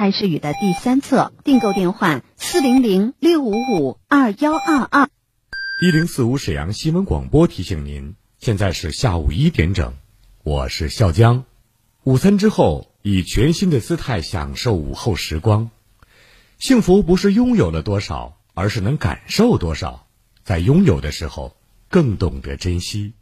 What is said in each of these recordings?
开始语的第三册，订购电话四零零六五五二幺二二。一零四五沈阳新闻广播提醒您，现在是下午一点整，我是笑江。午餐之后，以全新的姿态享受午后时光。幸福不是拥有了多少，而是能感受多少。在拥有的时候，更懂得珍惜。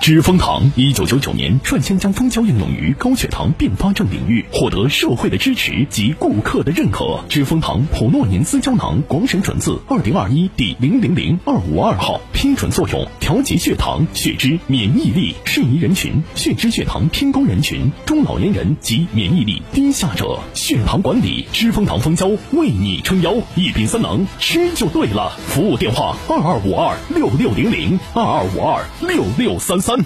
知蜂堂一九九九年率先将蜂胶应用于高血糖并发症领域，获得社会的支持及顾客的认可。知蜂堂普诺宁斯胶囊广审准字二零二一第零零零二五二号，批准作用：调节血糖、血脂、免疫力。适宜人群：血脂、血糖偏高人群、中老年人及免疫力低下者。血糖管理，知蜂堂蜂胶为你撑腰，一品三能，吃就对了。服务电话：二二五二六六零零二二五二六六三三。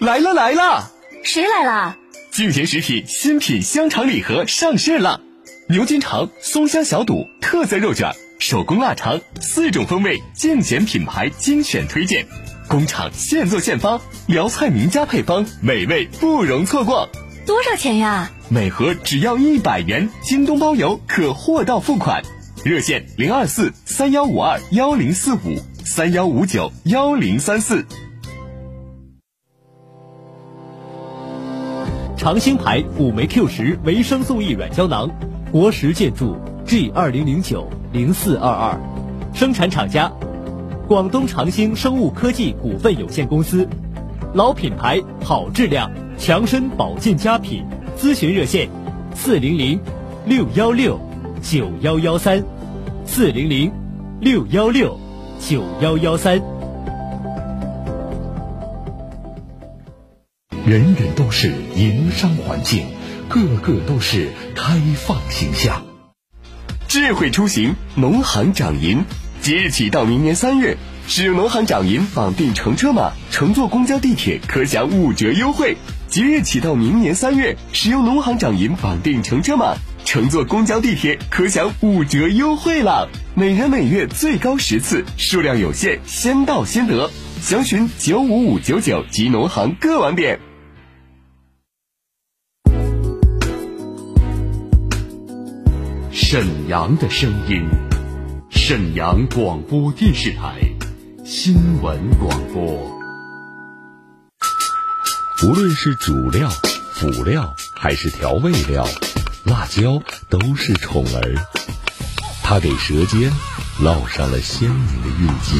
来了来了，谁来了？聚贤食品新品香肠礼盒上市了，牛筋肠、松香小肚、特色肉卷、手工腊肠，四种风味，尽显品牌精选推荐，工厂现做现发，辽菜名家配方，美味不容错过。多少钱呀？每盒只要一百元，京东包邮，可货到付款。热线零二四三幺五二幺零四五三幺五九幺零三四。长兴牌五酶 Q 十维生素 E 软胶囊，国石建筑 G 二零零九零四二二，生产厂家广东长兴生物科技股份有限公司，老品牌好质量，强身保健佳品。咨询热线：四零零六幺六九幺幺三，四零零六幺六九幺幺三。人人都是营商环境，个个都是开放形象。智慧出行，农行掌银，即日起到明年三月，使用农行掌银绑定乘车码，乘坐公交、地铁可享五折优惠。即日起到明年三月，使用农行掌银绑定乘车码，乘坐公交、地铁可享五折优惠了。每人每月最高十次，数量有限，先到先得。详询九五五九九及农行各网点。沈阳的声音，沈阳广播电视台新闻广播。无论是主料、辅料还是调味料，辣椒都是宠儿。它给舌尖烙上了鲜明的印记。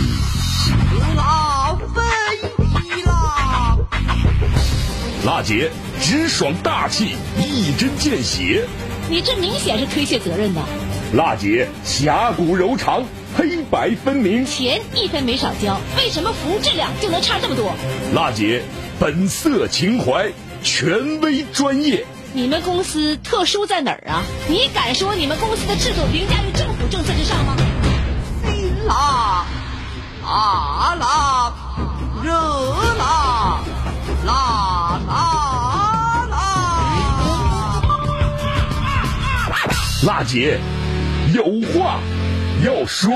辣飞机啦！辣姐直爽大气，一针见血。你这明显是推卸责任的。辣姐侠骨柔肠，黑白分明，钱一分没少交，为什么服务质量就能差这么多？辣姐本色情怀，权威专业。你们公司特殊在哪儿啊？你敢说你们公司的制度凌驾于政府政策之上吗？辣，啊啦，热辣姐有话要说。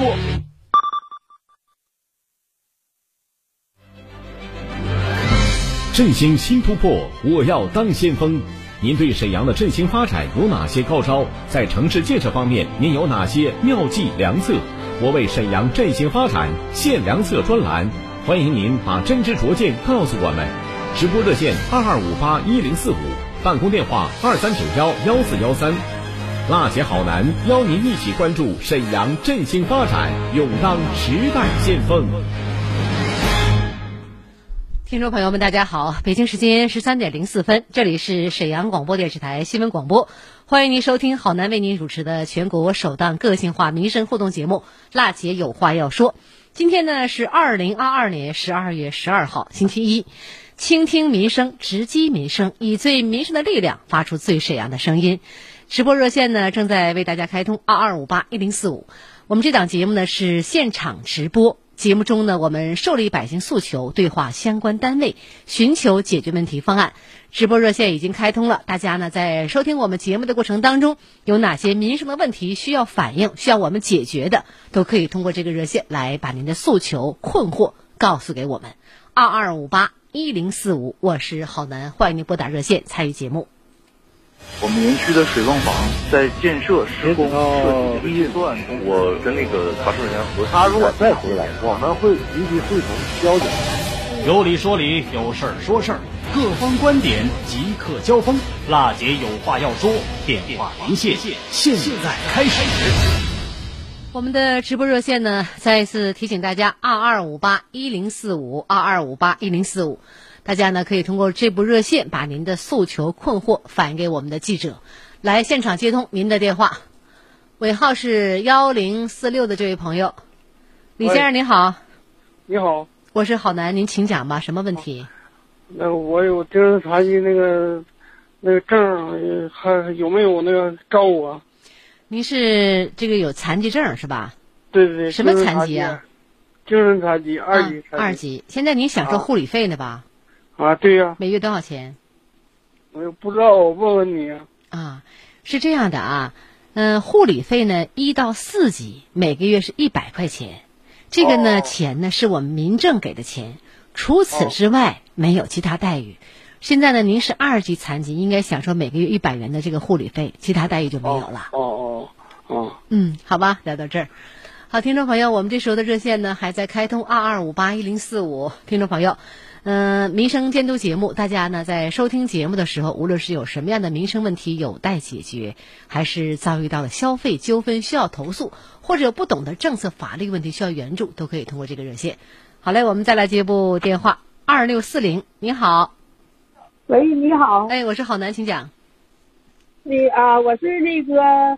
振兴新突破，我要当先锋。您对沈阳的振兴发展有哪些高招？在城市建设方面，您有哪些妙计良策？我为沈阳振兴发展献良策专栏，欢迎您把真知灼见告诉我们。直播热线二二五八一零四五，办公电话二三九幺幺四幺三。辣姐好男邀您一起关注沈阳振兴发展，勇当时代先锋。听众朋友们，大家好！北京时间十三点零四分，这里是沈阳广播电视台新闻广播，欢迎您收听好男为您主持的全国首档个性化民生互动节目《辣姐有话要说》。今天呢是二零二二年十二月十二号，星期一。倾听民生，直击民生，以最民生的力量发出最沈阳的声音。直播热线呢正在为大家开通二二五八一零四五。我们这档节目呢是现场直播。节目中呢，我们受理百姓诉求，对话相关单位，寻求解决问题方案。直播热线已经开通了，大家呢在收听我们节目的过程当中，有哪些民生的问题需要反映、需要我们解决的，都可以通过这个热线来把您的诉求、困惑告诉给我们。二二五八一零四五，我是郝楠，欢迎您拨打热线参与节目。我们园区的水泵房在建设施工设计预算中，我跟那个查收人员核他如果再回来，我们会立即会同交警。有理说理，有事儿说事儿，各方观点即刻交锋。辣姐有话要说，电话连线，现在开始。我们的直播热线呢，再一次提醒大家：二二五八一零四五，二二五八一零四五。大家呢可以通过这部热线把您的诉求困惑反映给我们的记者，来现场接通您的电话，尾号是幺零四六的这位朋友，李先生您好，你好，我是郝楠，您请讲吧，什么问题？那我有精神残疾那个那个证，还有没有那个照顾啊？您是这个有残疾证是吧？对对对。什么残疾啊？精神残疾二级。二级，现在您享受护理费呢吧？啊，对呀。每月多少钱？我不知道，我问问你。啊，是这样的啊，嗯，护理费呢，一到四级每个月是一百块钱，这个呢钱呢是我们民政给的钱，除此之外没有其他待遇。现在呢，您是二级残疾，应该享受每个月一百元的这个护理费，其他待遇就没有了。哦哦哦。嗯，好吧，聊到这儿。好，听众朋友，我们这时候的热线呢还在开通二二五八一零四五，听众朋友。嗯，民生监督节目，大家呢在收听节目的时候，无论是有什么样的民生问题有待解决，还是遭遇到了消费纠纷需要投诉，或者有不懂的政策法律问题需要援助，都可以通过这个热线。好嘞，我们再来接部电话，二六四零，你好。喂，你好。哎，我是郝楠，请讲。你啊，我是那个，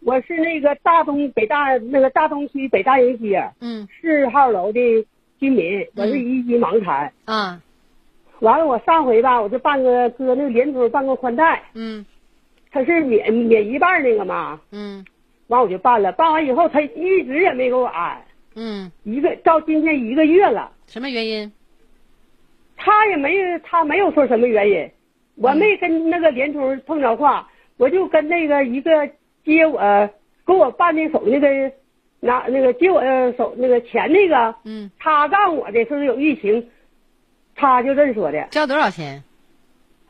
我是那个大东北大那个大东区北大营街，嗯，四号楼的。居民，我是一级盲残啊。完了，我上回吧，我就办个搁那个联通办个宽带，嗯，他是免免一半那个嘛，嗯，完我就办了，办完以后他一直也没给我安，嗯，一个到今天一个月了，什么原因？他也没他没有说什么原因，我没跟那个联通碰着话，我就跟那个一个接我给我办那手那个。拿那个借我手那个钱那个，嗯，他告诉我的说是有疫情，他就这么说的。交多少钱？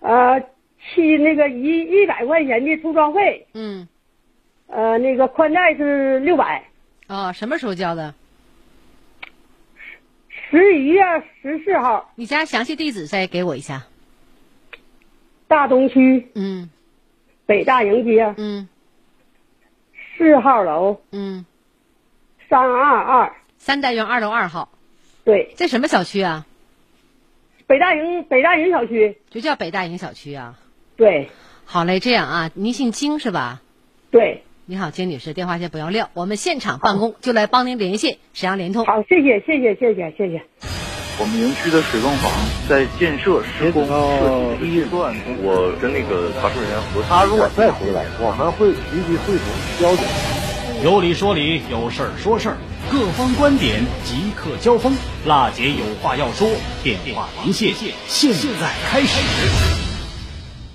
呃，七那个一一百块钱的出装费。嗯。呃，那个宽带是六百。啊，什么时候交的？十一月十四号。你家详细地址再给我一下。大东区。嗯。北大营街。嗯。四号楼。嗯。三二二三单元二楼二号，对，在什么小区啊？北大营北大营小区，就叫北大营小区啊。对，好嘞，这样啊，您姓金是吧？对，你好，金女士，电话先不要撂，我们现场办公就来帮您联系沈阳联通。好，谢谢，谢谢，谢谢，谢谢。我们营区的水泵房在建设施工设计预算中，我跟那个查收人员核他如果再回来，我们会立即会同交警。有理说理，有事儿说事儿，各方观点即刻交锋。辣姐有话要说，电话连线，现在开始。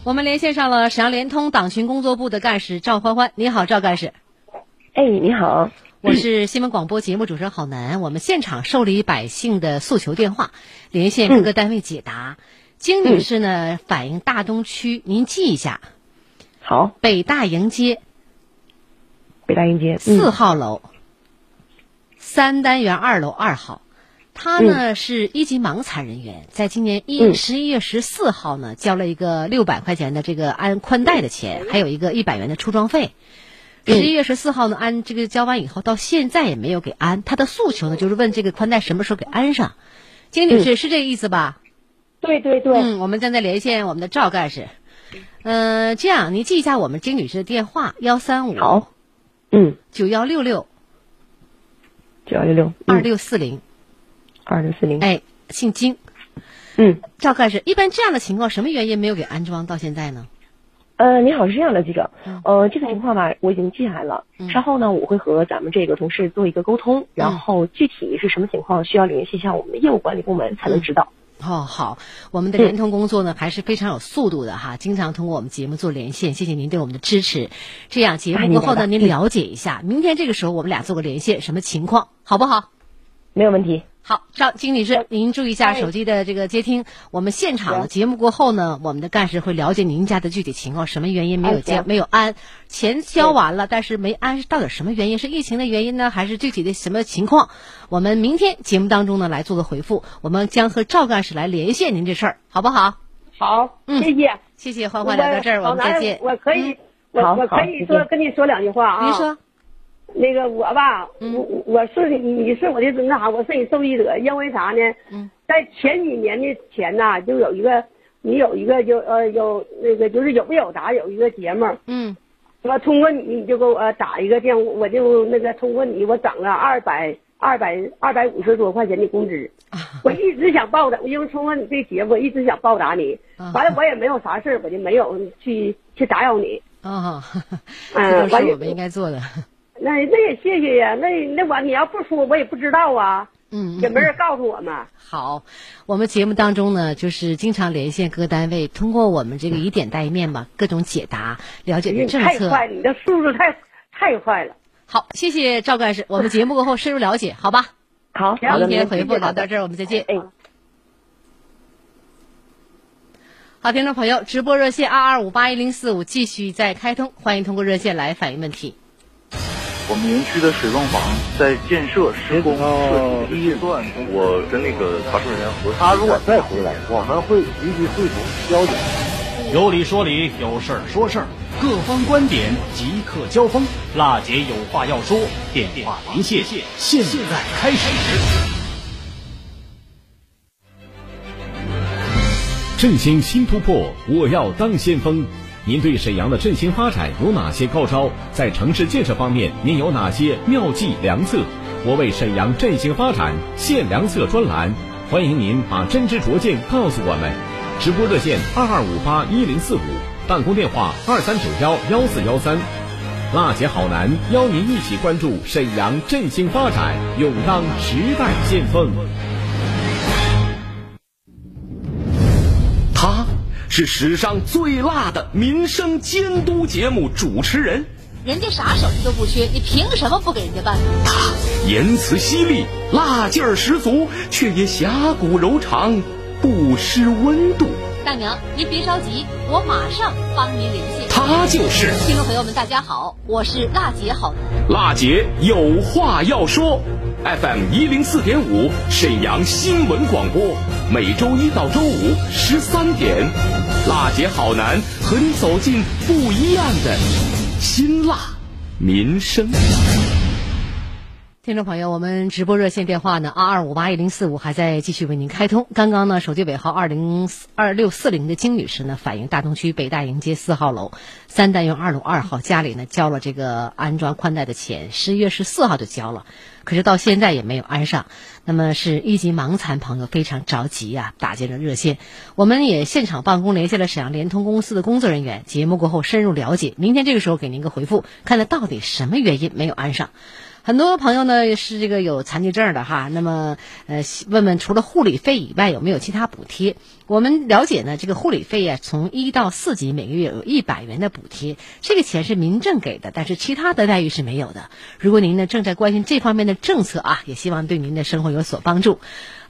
我们连线上了沈阳联通党群工作部的干事赵欢欢，你好，赵干事。哎，你好，我是新闻广播节目主持人郝楠。我们现场受理百姓的诉求电话，连线各个单位解答。金女士呢反映大东区，您记一下。好，北大营街。北大营街四号楼，三单元二楼二号，他呢是一级盲残人员，在今年一十一月十四号呢交了一个六百块钱的这个安宽带的钱，还有一个一百元的出装费。十一月十四号呢安这个交完以后，到现在也没有给安。他的诉求呢就是问这个宽带什么时候给安上。金女士是这个意思吧？对对对。嗯，我们正在连线我们的赵干事。嗯，这样你记一下我们金女士的电话幺三五。好。嗯，九幺六六，九幺六六二六四零，二六四零。哎，姓金。嗯，赵干事，一般这样的情况，什么原因没有给安装到现在呢？呃，你好，是这样的，记者。呃，这个情况吧，我已经记下来了。嗯、稍后呢，我会和咱们这个同事做一个沟通，然后具体是什么情况，需要联系一下我们的业务管理部门才能知道。哦，好，我们的联通工作呢还是非常有速度的哈，经常通过我们节目做连线，谢谢您对我们的支持。这样节目过后呢，您了解一下，明天这个时候我们俩做个连线，什么情况，好不好？没有问题。好，赵金女士，您注意一下手机的这个接听。我们现场的节目过后呢，我们的干事会了解您家的具体情况，什么原因没有交、没有安？钱交完了，但是没安，到底什么原因？是疫情的原因呢，还是具体的什么情况？我们明天节目当中呢来做个回复，我们将和赵干事来连线您这事儿，好不好？好，嗯，谢谢，谢谢欢欢聊到这儿，我们再见。我可以，我我可以说跟你说两句话啊。您说。那个我吧，我我是你是我的那啥，我是你受益者，因为啥呢？嗯，在前几年的前呐，就有一个你有一个就呃有那个就是有没有答有一个节目，嗯，我通过你你就给我打一个电话，我就那个通过你我涨了二百二百二百五十多块钱的工资，我一直想报答，因为通过你这节目，我一直想报答你，完了我也没有啥事我就没有去去打扰你。啊，这都是我们应该做的。那那也谢谢呀，那那我你要不说我也不知道啊，嗯，也没人告诉我们。好，我们节目当中呢，就是经常连线各单位，通过我们这个以点带面嘛，各种解答，了解政策。太快，你的速度太太快了。好，谢谢赵干事，我们节目过后深入了解，好吧？好，明天回复聊到这儿，我们再见。哎。好，听众朋友，直播热线二二五八一零四五继续在开通，欢迎通过热线来反映问题。我们园区的水泵房在建设施工设计阶段，我跟那个查证人员核实。他如果再回来，我们会立即会同交警。有理说理，有事儿说事儿，各方观点即刻交锋。辣姐有话要说，电话连线，现在开始。振兴新突破，我要当先锋。您对沈阳的振兴发展有哪些高招？在城市建设方面，您有哪些妙计良策？我为沈阳振兴发展献良策专栏，欢迎您把真知灼见告诉我们。直播热线二二五八一零四五，办公电话二三九幺幺四幺三。辣姐好男邀您一起关注沈阳振兴发展，勇当时代先锋。是史上最辣的民生监督节目主持人，人家啥手续都不缺，你凭什么不给人家办？他言辞犀利，辣劲儿十足，却也侠骨柔肠，不失温度。大娘，您别着急，我马上帮您联系。他就是听众朋友们，大家好，我是辣姐好男。辣姐有话要说。FM 一零四点五，沈阳新闻广播，每周一到周五十三点，辣姐好男和你走进不一样的辛辣民生。听众朋友，我们直播热线电话呢，二二五八一零四五还在继续为您开通。刚刚呢，手机尾号二零二六四零的金女士呢，反映大东区北大营街四号楼三单元二楼二号家里呢交了这个安装宽带的钱，十一月十四号就交了，可是到现在也没有安上。那么是一级盲残朋友非常着急呀，打进了热线。我们也现场办公联系了沈阳联通公司的工作人员，节目过后深入了解，明天这个时候给您个回复，看看到底什么原因没有安上。很多朋友呢是这个有残疾证的哈，那么呃问问除了护理费以外有没有其他补贴？我们了解呢，这个护理费啊，从一到四级每个月有一百元的补贴，这个钱是民政给的，但是其他的待遇是没有的。如果您呢正在关心这方面的政策啊，也希望对您的生活有所帮助。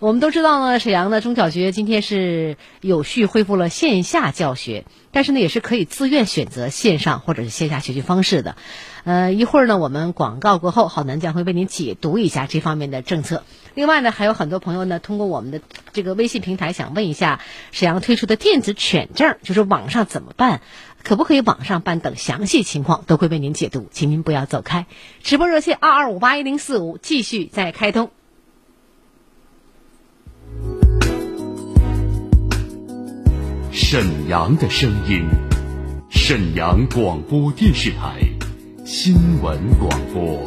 我们都知道呢，沈阳的中小学今天是有序恢复了线下教学，但是呢也是可以自愿选择线上或者是线下学习方式的。呃，一会儿呢，我们广告过后，郝楠将会为您解读一下这方面的政策。另外呢，还有很多朋友呢，通过我们的这个微信平台想问一下，沈阳推出的电子犬证，就是网上怎么办，可不可以网上办等详细情况都会为您解读，请您不要走开。直播热线二二五八一零四五继续在开通。沈阳的声音，沈阳广播电视台。新闻广播，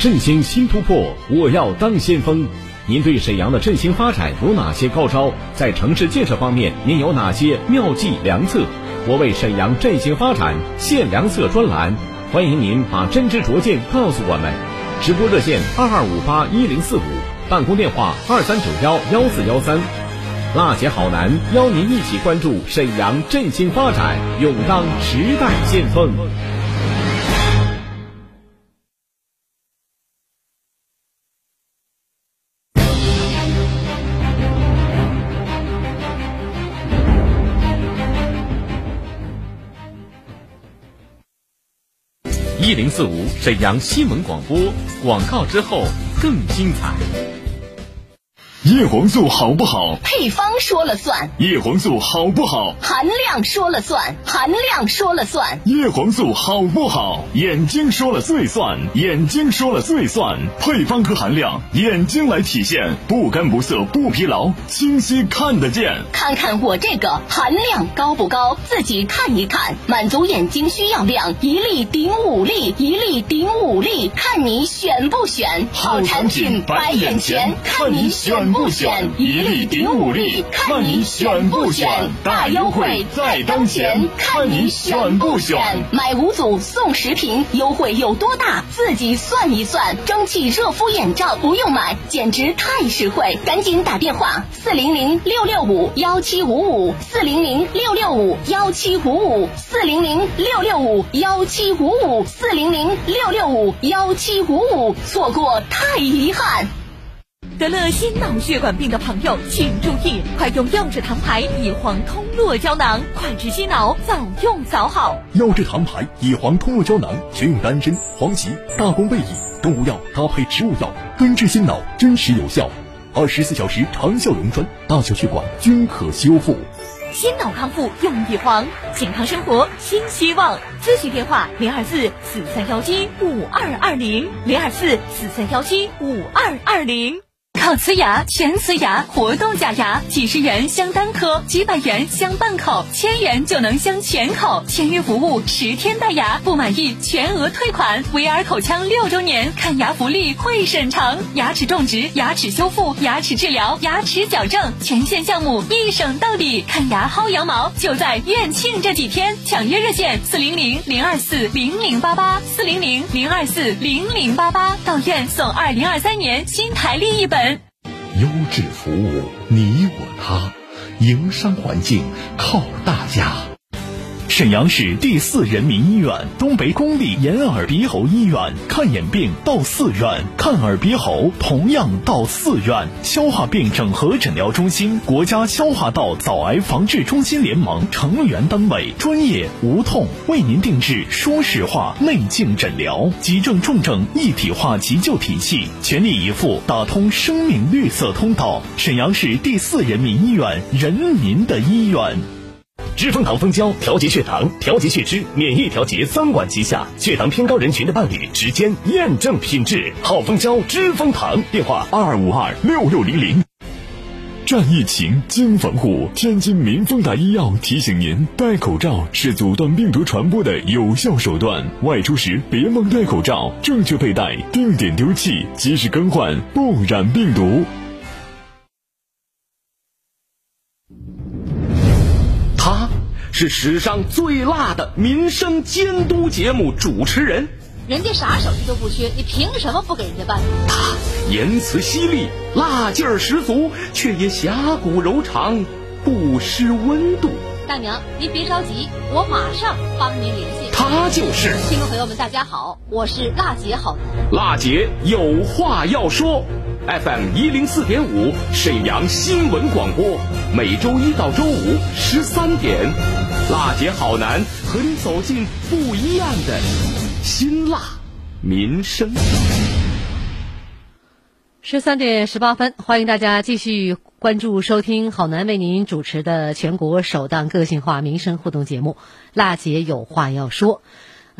振兴新突破，我要当先锋。您对沈阳的振兴发展有哪些高招？在城市建设方面，您有哪些妙计良策？我为沈阳振兴发展献良策专栏，欢迎您把真知灼见告诉我们。直播热线二二五八一零四五，办公电话二三九幺幺四幺三。辣姐好男邀您一起关注沈阳振兴发展，勇当时代先锋。零四五沈阳新闻广播，广告之后更精彩。叶黄素好不好？配方说了算。叶黄素好不好？含量说了算。含量说了算。叶黄素好不好？眼睛说了最算。眼睛说了最算。配方和含量，眼睛来体现，不干不涩，不疲劳，清晰看得见。看看我这个含量高不高？自己看一看，满足眼睛需要量，一粒顶五粒，一粒顶五粒，看你选不选？好产品摆眼前，看你选不选？一粒顶五粒，看你选不选？大优惠在当前，看你选不选？买五组送十瓶，优惠有多大？自己算一算。蒸汽热敷眼罩不用买，简直太实惠！赶紧打电话四零零六六五幺七五五四零零六六五幺七五五四零零六六五幺七五五四零零六六五幺七五五，错过太遗憾。得了心脑血管病的朋友请注意，快用药治堂牌乙黄通络胶囊，快治心脑，早用早好。药治堂牌乙黄通络胶囊，全用丹参、黄芪、大功倍乙、动物药搭配植物药，根治心脑，真实有效，二十四小时长效溶栓，大小血管均可修复。心脑康复用乙黄，健康生活新希望。咨询电话：零二四四三幺七五二二零，零二四四三幺七五二二零。烤瓷牙、全瓷牙、活动假牙，几十元镶单颗，几百元镶半口，千元就能镶全口。签约服务，十天戴牙，不满意全额退款。VR 口腔六周年看牙福利会审成，牙齿种植、牙齿修复、牙齿治疗、牙齿矫正，全线项目一省到底。看牙薅羊毛，就在院庆这几天，抢约热线四零零零二四零零八八四零零零二四零零八八，到院送二零二三年新台历一本。优质服务，你我他，营商环境靠大家。沈阳市第四人民医院东北公立眼耳鼻喉医院看眼病到四院，看耳鼻喉同样到四院。消化病整合诊疗中心，国家消化道早癌防治中心联盟成员单位，专业无痛为您定制说实话内镜诊疗，急症重症一体化急救体系，全力以赴打通生命绿色通道。沈阳市第四人民医院，人民的医院。知蜂糖蜂胶调节血糖、调节血脂、免疫调节三管齐下，血糖偏高人群的伴侣，时间验证品质。好蜂胶，知蜂糖，电话二二五二六六零零。战疫情，经防护。天津民丰达医药提醒您：戴口罩是阻断病毒传播的有效手段。外出时别忘戴口罩，正确佩戴，定点丢弃，及时更换，不染病毒。是史上最辣的民生监督节目主持人。人家啥手续都不缺，你凭什么不给人家办？他言辞犀利，辣劲儿十足，却也侠骨柔肠，不失温度。大娘，您别着急，我马上帮您联系。他就是。听众朋友们，大家好，我是辣姐好男。辣姐有话要说，FM 一零四点五，沈阳新闻广播，每周一到周五十三点，辣姐好男和你走进不一样的辛辣民生。十三点十八分，欢迎大家继续关注收听好男为您主持的全国首档个性化民生互动节目《辣姐有话要说》。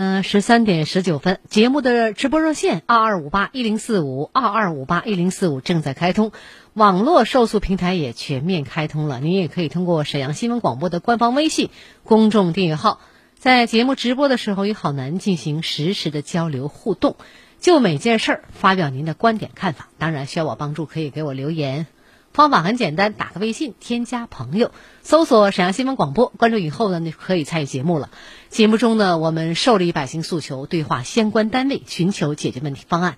嗯，十三点十九分，节目的直播热线二二五八一零四五二二五八一零四五正在开通，网络受诉平台也全面开通了。您也可以通过沈阳新闻广播的官方微信公众订阅号，在节目直播的时候与好男进行实时的交流互动。就每件事儿发表您的观点看法，当然需要我帮助，可以给我留言。方法很简单，打个微信，添加朋友，搜索沈阳新闻广播，关注以后呢，就可以参与节目了。节目中呢，我们受理百姓诉求，对话相关单位，寻求解决问题方案。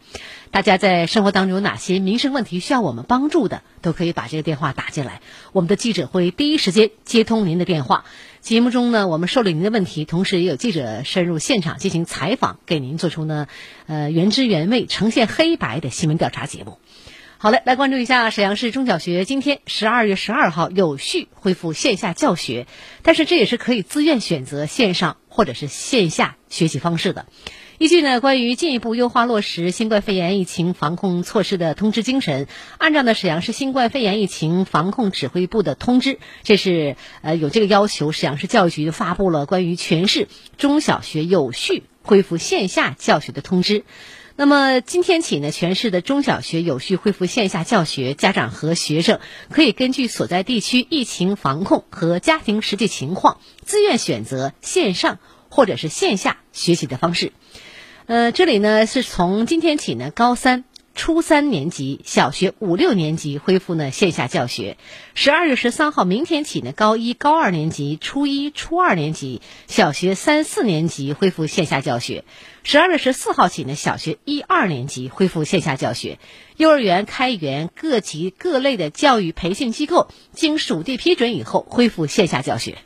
大家在生活当中有哪些民生问题需要我们帮助的，都可以把这个电话打进来，我们的记者会第一时间接通您的电话。节目中呢，我们受理您的问题，同时也有记者深入现场进行采访，给您做出呢，呃，原汁原味、呈现黑白的新闻调查节目。好嘞，来关注一下沈阳市中小学今天十二月十二号有序恢复线下教学，但是这也是可以自愿选择线上或者是线下学习方式的。依据呢关于进一步优化落实新冠肺炎疫情防控措施的通知精神，按照呢沈阳市新冠肺炎疫情防控指挥部的通知，这是呃有这个要求，沈阳市教育局发布了关于全市中小学有序恢复线下教学的通知。那么今天起呢，全市的中小学有序恢复线下教学，家长和学生可以根据所在地区疫情防控和家庭实际情况，自愿选择线上或者是线下学习的方式。呃，这里呢是从今天起呢，高三、初三年级、小学五六年级恢复呢线下教学。十二月十三号，明天起呢，高一、高二年级、初一、初二年级、小学三四年级恢复线下教学。十二月十四号起呢，小学一二年级恢复线下教学。幼儿园开园，各级各类的教育培训机构经属地批准以后恢复线下教学。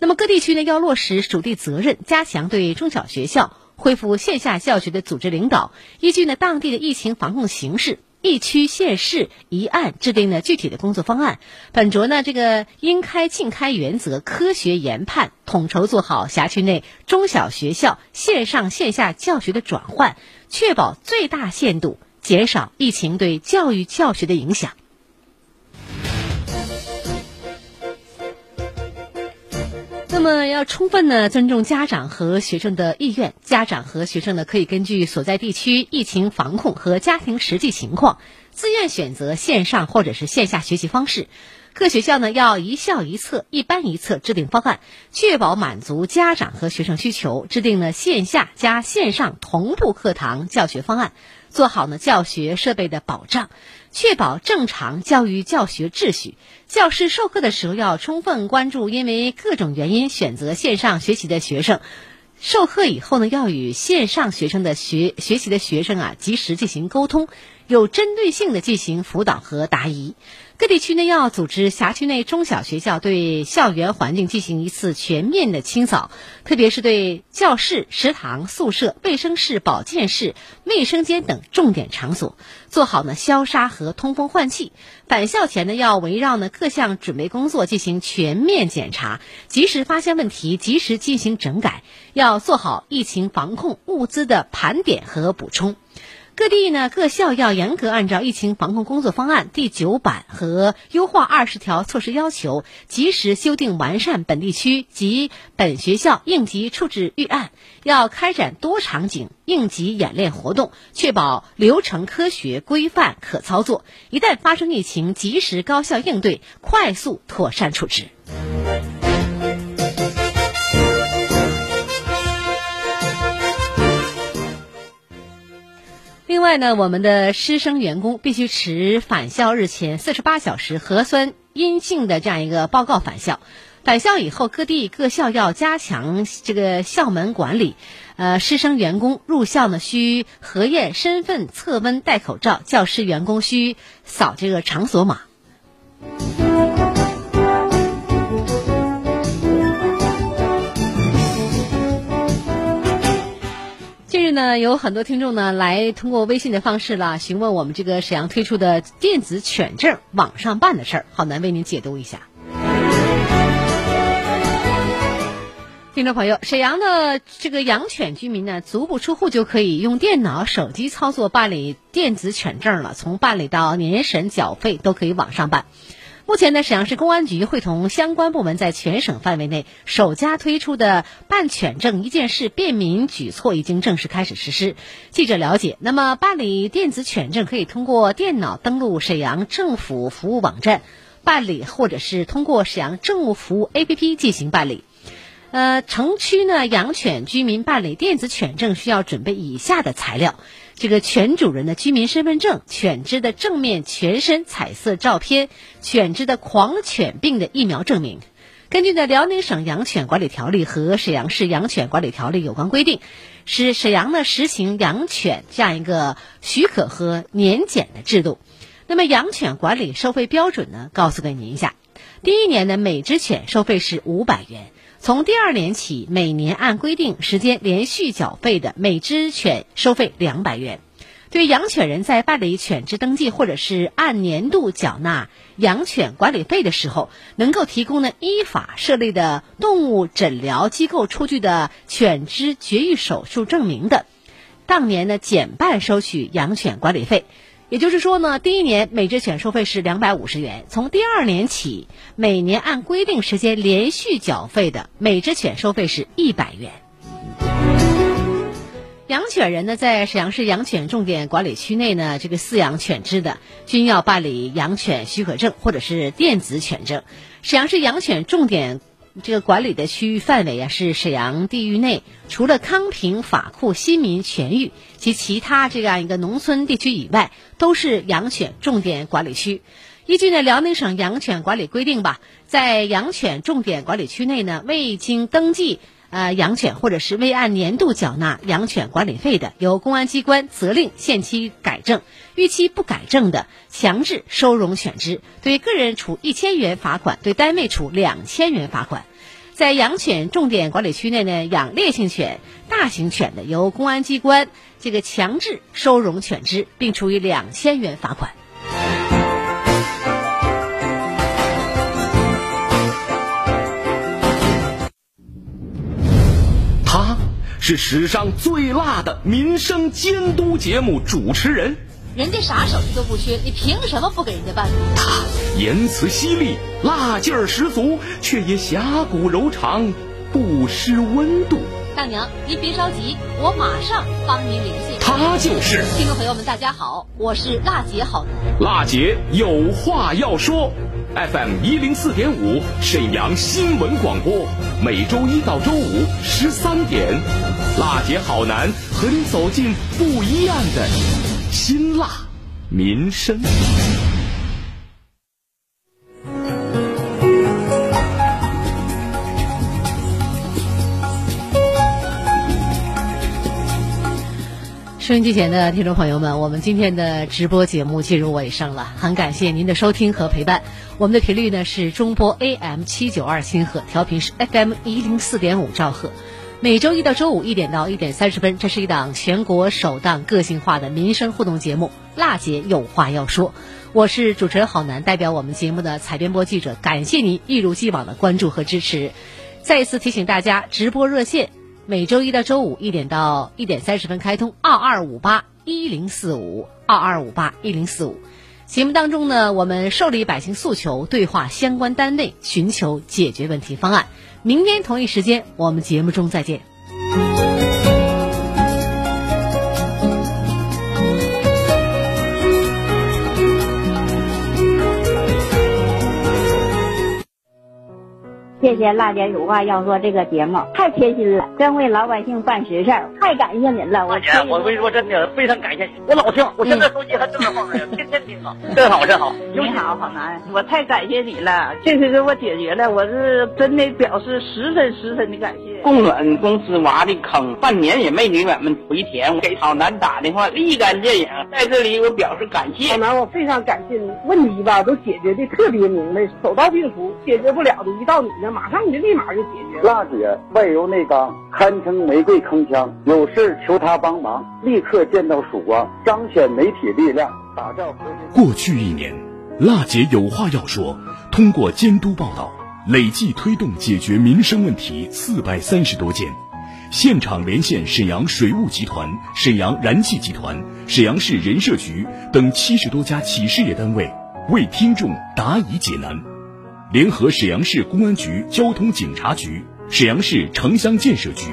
那么各地区呢要落实属地责任，加强对中小学校。恢复线下教学的组织领导，依据呢当地的疫情防控形势，一区县市一案制定了具体的工作方案，本着呢这个应开尽开原则，科学研判，统筹做好辖区内中小学校线上线下教学的转换，确保最大限度减少疫情对教育教学的影响。那么要充分呢尊重家长和学生的意愿，家长和学生呢可以根据所在地区疫情防控和家庭实际情况，自愿选择线上或者是线下学习方式。各学校呢要一校一策、一班一策制定方案，确保满足家长和学生需求，制定了线下加线上同步课堂教学方案，做好呢教学设备的保障。确保正常教育教学秩序。教师授课的时候要充分关注因为各种原因选择线上学习的学生。授课以后呢，要与线上学生的学学习的学生啊及时进行沟通，有针对性的进行辅导和答疑。各地区呢要组织辖区内中小学校对校园环境进行一次全面的清扫，特别是对教室、食堂、宿舍、卫生室、保健室、卫生间等重点场所做好呢消杀和通风换气。返校前呢要围绕呢各项准备工作进行全面检查，及时发现问题，及时进行整改。要做好疫情防控物资的盘点和补充。各地呢，各校要严格按照疫情防控工作方案第九版和优化二十条措施要求，及时修订完善本地区及本学校应急处置预案。要开展多场景应急演练活动，确保流程科学、规范、可操作。一旦发生疫情，及时高效应对，快速妥善处置。另外呢，我们的师生员工必须持返校日前四十八小时核酸阴性的这样一个报告返校。返校以后，各地各校要加强这个校门管理。呃，师生员工入校呢，需核验身份、测温、戴口罩；教师员工需扫这个场所码。呢，有很多听众呢来通过微信的方式啦，询问我们这个沈阳推出的电子犬证网上办的事儿，好难为您解读一下。听众朋友，沈阳的这个养犬居民呢，足不出户就可以用电脑、手机操作办理电子犬证了，从办理到年审、缴费都可以网上办。目前呢，沈阳市公安局会同相关部门在全省范围内首家推出的办犬证一件事便民举措已经正式开始实施。记者了解，那么办理电子犬证可以通过电脑登录沈阳政府服务网站办理，或者是通过沈阳政务服务 APP 进行办理。呃，城区呢养犬居民办理电子犬证需要准备以下的材料。这个犬主人的居民身份证、犬只的正面全身彩色照片、犬只的狂犬病的疫苗证明。根据呢辽宁省养犬管理条例和沈阳市养犬管理条例有关规定，是沈阳呢实行养犬这样一个许可和年检的制度。那么养犬管理收费标准呢，告诉给您一下：第一年呢每只犬收费是五百元。从第二年起，每年按规定时间连续缴费的每只犬收费两百元。对养犬人在办理犬只登记或者是按年度缴纳养犬管理费的时候，能够提供呢依法设立的动物诊疗机构出具的犬只绝育手术证明的，当年呢减半收取养犬管理费。也就是说呢，第一年每只犬收费是两百五十元，从第二年起，每年按规定时间连续缴费的每只犬收费是一百元。养犬人呢，在沈阳市养犬重点管理区内呢，这个饲养犬只的，均要办理养犬许可证或者是电子犬证。沈阳市养犬重点这个管理的区域范围啊，是沈阳地域内除了康平、法库、新民、全域及其他这样一个农村地区以外，都是养犬重点管理区。依据呢辽宁省养犬管理规定吧，在养犬重点管理区内呢，未经登记呃养犬或者是未按年度缴纳养犬管理费的，由公安机关责令限期改正；逾期不改正的，强制收容犬只，对个人处一千元罚款，对单位处两千元罚款。在养犬重点管理区内呢，养烈性犬、大型犬的，由公安机关这个强制收容犬只，并处以两千元罚款。是史上最辣的民生监督节目主持人，人家啥手续都不缺，你凭什么不给人家办？他言辞犀利，辣劲儿十足，却也侠骨柔肠，不失温度。大娘，您别着急，我马上帮您联系。他就是听众朋友们，大家好，我是辣姐好男。辣姐有话要说，FM 一零四点五沈阳新闻广播，每周一到周五十三点，辣姐好男和你走进不一样的辛辣民生。收音机前的听众朋友们，我们今天的直播节目进入尾声了，很感谢您的收听和陪伴。我们的频率呢是中波 AM 七九二千赫，调频是 FM 一零四点五兆赫。每周一到周五一点到一点三十分，这是一档全国首档个性化的民生互动节目《辣姐有话要说》。我是主持人郝楠，代表我们节目的采编播记者，感谢您一如既往的关注和支持。再一次提醒大家，直播热线。每周一到周五一点到一点三十分开通二二五八一零四五二二五八一零四五，节目当中呢，我们受理百姓诉求，对话相关单位，寻求解决问题方案。明天同一时间，我们节目中再见。谢谢辣姐有话要说这个节目太贴心了，真为老百姓办实事儿，太感谢您了。我姐，我跟你说真的，非常感谢你，我老听，我现在手机还正在放着，天真好真好。你好，好男，我太感谢你了，这次给我解决了，我是真的表示十分十分的感谢。供暖公司挖的坑，半年也没给俺们回填，我给好男打电话，立竿见影，在这里我表示感谢。好男，我非常感谢你，问题吧都解决的特别明白，手到病除，解决不了的，一到你那。马上你就立马就解决。娜姐外柔内刚，堪称玫瑰铿锵。有事求她帮忙，立刻见到曙光，彰显媒体力量。过去一年，辣姐有话要说，通过监督报道，累计推动解决民生问题四百三十多件，现场连线沈阳水务集团、沈阳燃气集团、沈阳市人社局等七十多家企事业单位，为听众答疑解难。联合沈阳市公安局交通警察局、沈阳市城乡建设局。